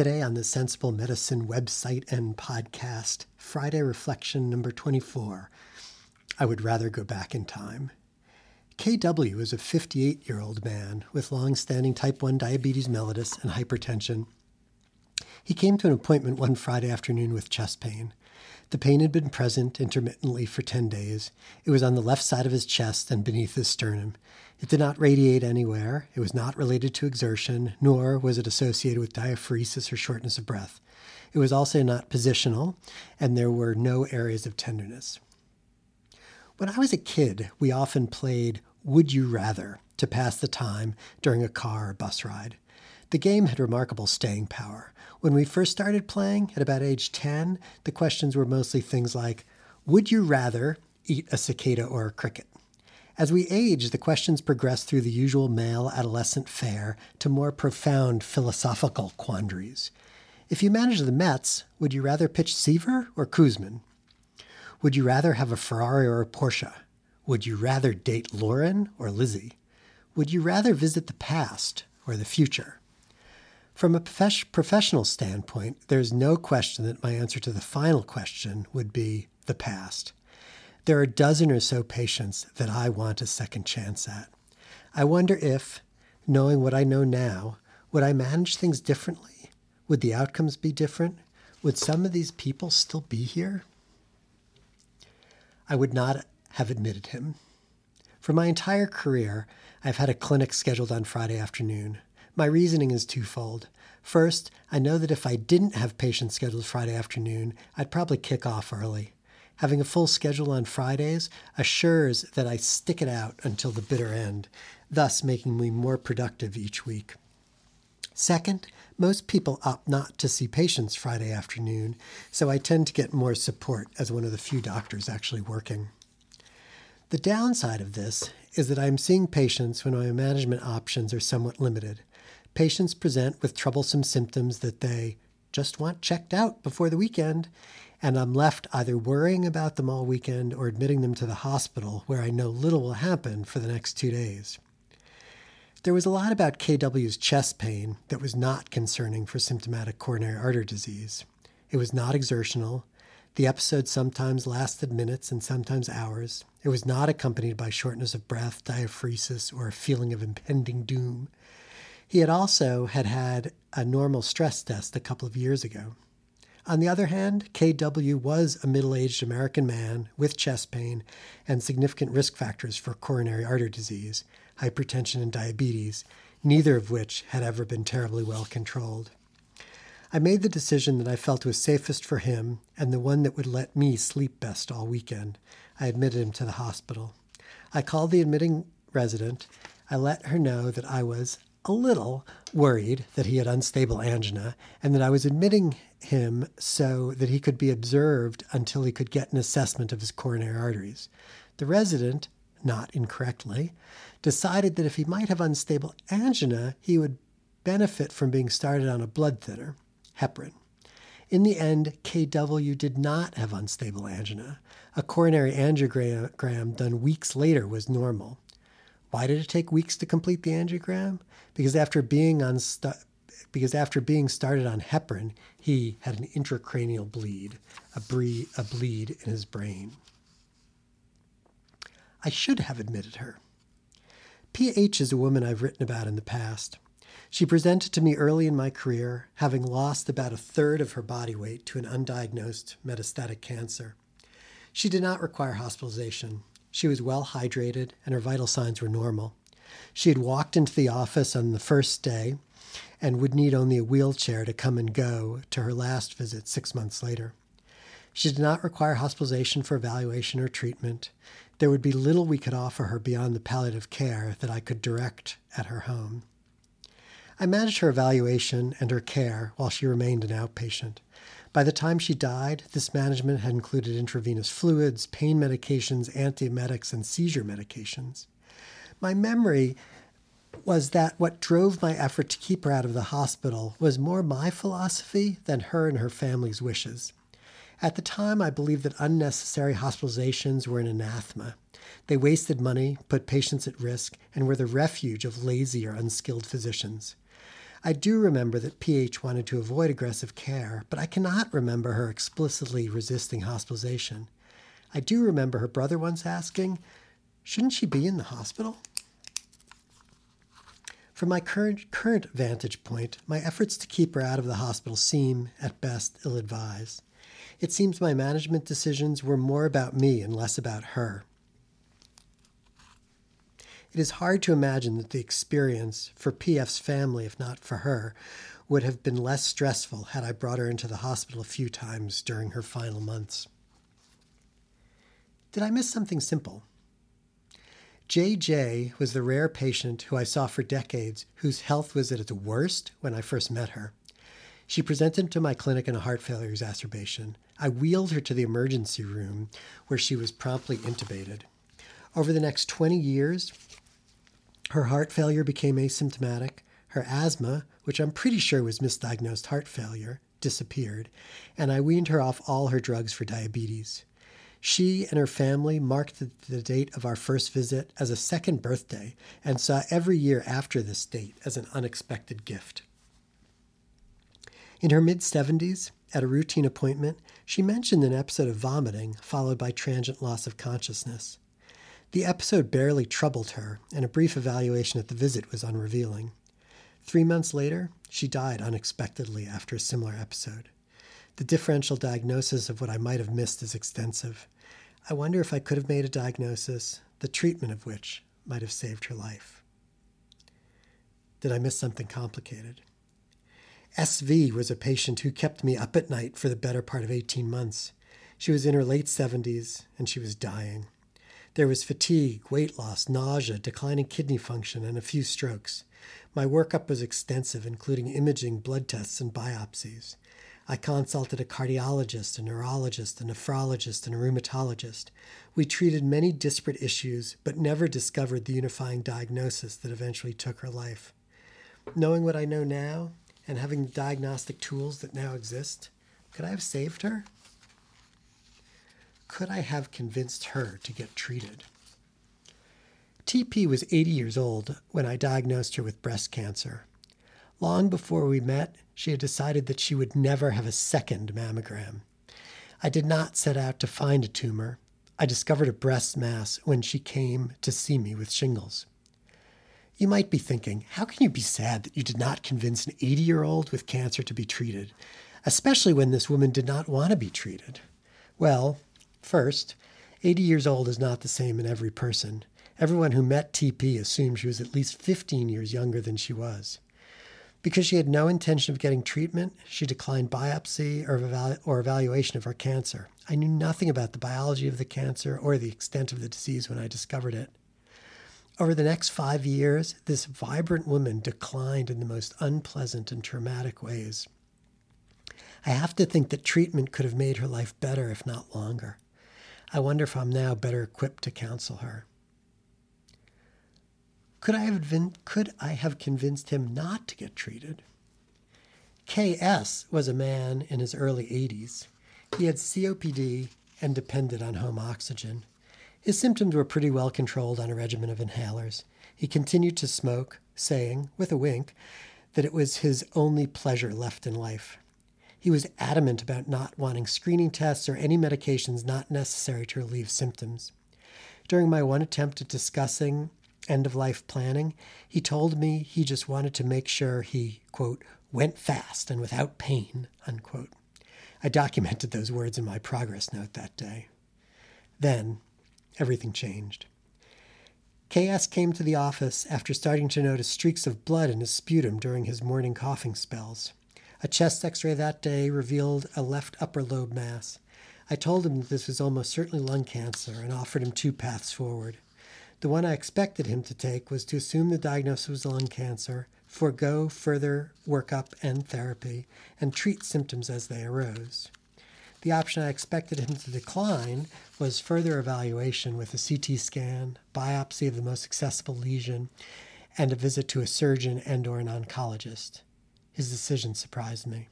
Today on the Sensible Medicine website and podcast, Friday Reflection number 24. I would rather go back in time. KW is a 58 year old man with long standing type 1 diabetes mellitus and hypertension. He came to an appointment one Friday afternoon with chest pain. The pain had been present intermittently for 10 days. It was on the left side of his chest and beneath his sternum. It did not radiate anywhere. It was not related to exertion, nor was it associated with diaphoresis or shortness of breath. It was also not positional, and there were no areas of tenderness. When I was a kid, we often played Would You Rather to pass the time during a car or bus ride. The game had remarkable staying power. When we first started playing, at about age 10, the questions were mostly things like Would you rather eat a cicada or a cricket? As we age, the questions progress through the usual male adolescent fare to more profound philosophical quandaries. If you manage the Mets, would you rather pitch Seaver or Koosman? Would you rather have a Ferrari or a Porsche? Would you rather date Lauren or Lizzie? Would you rather visit the past or the future? From a professional standpoint, there's no question that my answer to the final question would be the past. There are a dozen or so patients that I want a second chance at. I wonder if, knowing what I know now, would I manage things differently? Would the outcomes be different? Would some of these people still be here? I would not have admitted him. For my entire career, I've had a clinic scheduled on Friday afternoon. My reasoning is twofold. First, I know that if I didn't have patients scheduled Friday afternoon, I'd probably kick off early. Having a full schedule on Fridays assures that I stick it out until the bitter end, thus making me more productive each week. Second, most people opt not to see patients Friday afternoon, so I tend to get more support as one of the few doctors actually working. The downside of this is that I'm seeing patients when my management options are somewhat limited. Patients present with troublesome symptoms that they just want checked out before the weekend, and I'm left either worrying about them all weekend or admitting them to the hospital where I know little will happen for the next two days. There was a lot about KW's chest pain that was not concerning for symptomatic coronary artery disease. It was not exertional. The episode sometimes lasted minutes and sometimes hours. It was not accompanied by shortness of breath, diaphoresis, or a feeling of impending doom. He had also had had a normal stress test a couple of years ago. On the other hand, KW was a middle-aged American man with chest pain and significant risk factors for coronary artery disease, hypertension and diabetes, neither of which had ever been terribly well controlled. I made the decision that I felt was safest for him and the one that would let me sleep best all weekend. I admitted him to the hospital. I called the admitting resident. I let her know that I was a little worried that he had unstable angina and that I was admitting him so that he could be observed until he could get an assessment of his coronary arteries. The resident, not incorrectly, decided that if he might have unstable angina, he would benefit from being started on a blood thinner, heparin. In the end, KW did not have unstable angina. A coronary angiogram done weeks later was normal. Why did it take weeks to complete the angiogram? Because after being on stu- because after being started on heparin, he had an intracranial bleed, a, bre- a bleed in his brain. I should have admitted her. PH is a woman I've written about in the past. She presented to me early in my career, having lost about a third of her body weight to an undiagnosed metastatic cancer. She did not require hospitalization. She was well hydrated and her vital signs were normal. She had walked into the office on the first day and would need only a wheelchair to come and go to her last visit six months later. She did not require hospitalization for evaluation or treatment. There would be little we could offer her beyond the palliative care that I could direct at her home. I managed her evaluation and her care while she remained an outpatient. By the time she died, this management had included intravenous fluids, pain medications, antiemetics, and seizure medications. My memory was that what drove my effort to keep her out of the hospital was more my philosophy than her and her family's wishes. At the time, I believed that unnecessary hospitalizations were an anathema. They wasted money, put patients at risk, and were the refuge of lazy or unskilled physicians. I do remember that PH wanted to avoid aggressive care, but I cannot remember her explicitly resisting hospitalization. I do remember her brother once asking, Shouldn't she be in the hospital? From my current, current vantage point, my efforts to keep her out of the hospital seem, at best, ill advised. It seems my management decisions were more about me and less about her. It is hard to imagine that the experience for PF's family, if not for her, would have been less stressful had I brought her into the hospital a few times during her final months. Did I miss something simple? JJ was the rare patient who I saw for decades whose health was at its worst when I first met her. She presented to my clinic in a heart failure exacerbation. I wheeled her to the emergency room where she was promptly intubated. Over the next 20 years, her heart failure became asymptomatic. Her asthma, which I'm pretty sure was misdiagnosed heart failure, disappeared, and I weaned her off all her drugs for diabetes. She and her family marked the date of our first visit as a second birthday and saw every year after this date as an unexpected gift. In her mid 70s, at a routine appointment, she mentioned an episode of vomiting followed by transient loss of consciousness. The episode barely troubled her, and a brief evaluation at the visit was unrevealing. Three months later, she died unexpectedly after a similar episode. The differential diagnosis of what I might have missed is extensive. I wonder if I could have made a diagnosis, the treatment of which might have saved her life. Did I miss something complicated? SV was a patient who kept me up at night for the better part of 18 months. She was in her late 70s and she was dying. There was fatigue, weight loss, nausea, declining kidney function, and a few strokes. My workup was extensive, including imaging, blood tests, and biopsies. I consulted a cardiologist, a neurologist, a nephrologist, and a rheumatologist. We treated many disparate issues, but never discovered the unifying diagnosis that eventually took her life. Knowing what I know now, and having the diagnostic tools that now exist, could I have saved her? Could I have convinced her to get treated? TP was 80 years old when I diagnosed her with breast cancer. Long before we met, she had decided that she would never have a second mammogram. I did not set out to find a tumor. I discovered a breast mass when she came to see me with shingles. You might be thinking, how can you be sad that you did not convince an 80 year old with cancer to be treated, especially when this woman did not want to be treated? Well, First, 80 years old is not the same in every person. Everyone who met TP assumed she was at least 15 years younger than she was. Because she had no intention of getting treatment, she declined biopsy or, evalu- or evaluation of her cancer. I knew nothing about the biology of the cancer or the extent of the disease when I discovered it. Over the next five years, this vibrant woman declined in the most unpleasant and traumatic ways. I have to think that treatment could have made her life better, if not longer. I wonder if I'm now better equipped to counsel her. Could I have, been, could I have convinced him not to get treated? KS was a man in his early 80s. He had COPD and depended on home oxygen. His symptoms were pretty well controlled on a regimen of inhalers. He continued to smoke, saying, with a wink, that it was his only pleasure left in life. He was adamant about not wanting screening tests or any medications not necessary to relieve symptoms. During my one attempt at discussing end of life planning, he told me he just wanted to make sure he, quote, went fast and without pain, unquote. I documented those words in my progress note that day. Then, everything changed. KS came to the office after starting to notice streaks of blood in his sputum during his morning coughing spells. A chest x ray that day revealed a left upper lobe mass. I told him that this was almost certainly lung cancer and offered him two paths forward. The one I expected him to take was to assume the diagnosis was lung cancer, forego further workup and therapy, and treat symptoms as they arose. The option I expected him to decline was further evaluation with a CT scan, biopsy of the most accessible lesion, and a visit to a surgeon and or an oncologist. His decision surprised me.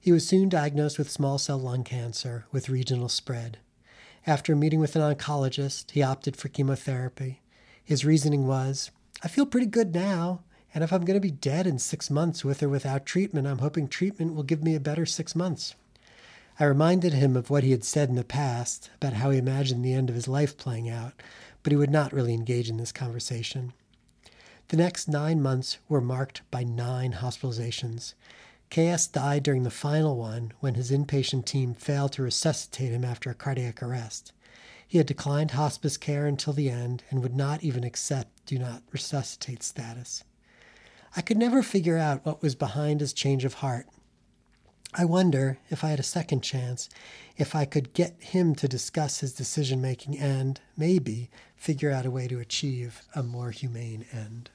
He was soon diagnosed with small cell lung cancer with regional spread. After meeting with an oncologist, he opted for chemotherapy. His reasoning was, I feel pretty good now, And if I'm going to be dead in six months with or without treatment, I'm hoping treatment will give me a better six months. I reminded him of what he had said in the past about how he imagined the end of his life playing out, but he would not really engage in this conversation. The next nine months were marked by nine hospitalizations. KS died during the final one when his inpatient team failed to resuscitate him after a cardiac arrest. He had declined hospice care until the end and would not even accept do not resuscitate status. I could never figure out what was behind his change of heart. I wonder if I had a second chance, if I could get him to discuss his decision making and, maybe, figure out a way to achieve a more humane end.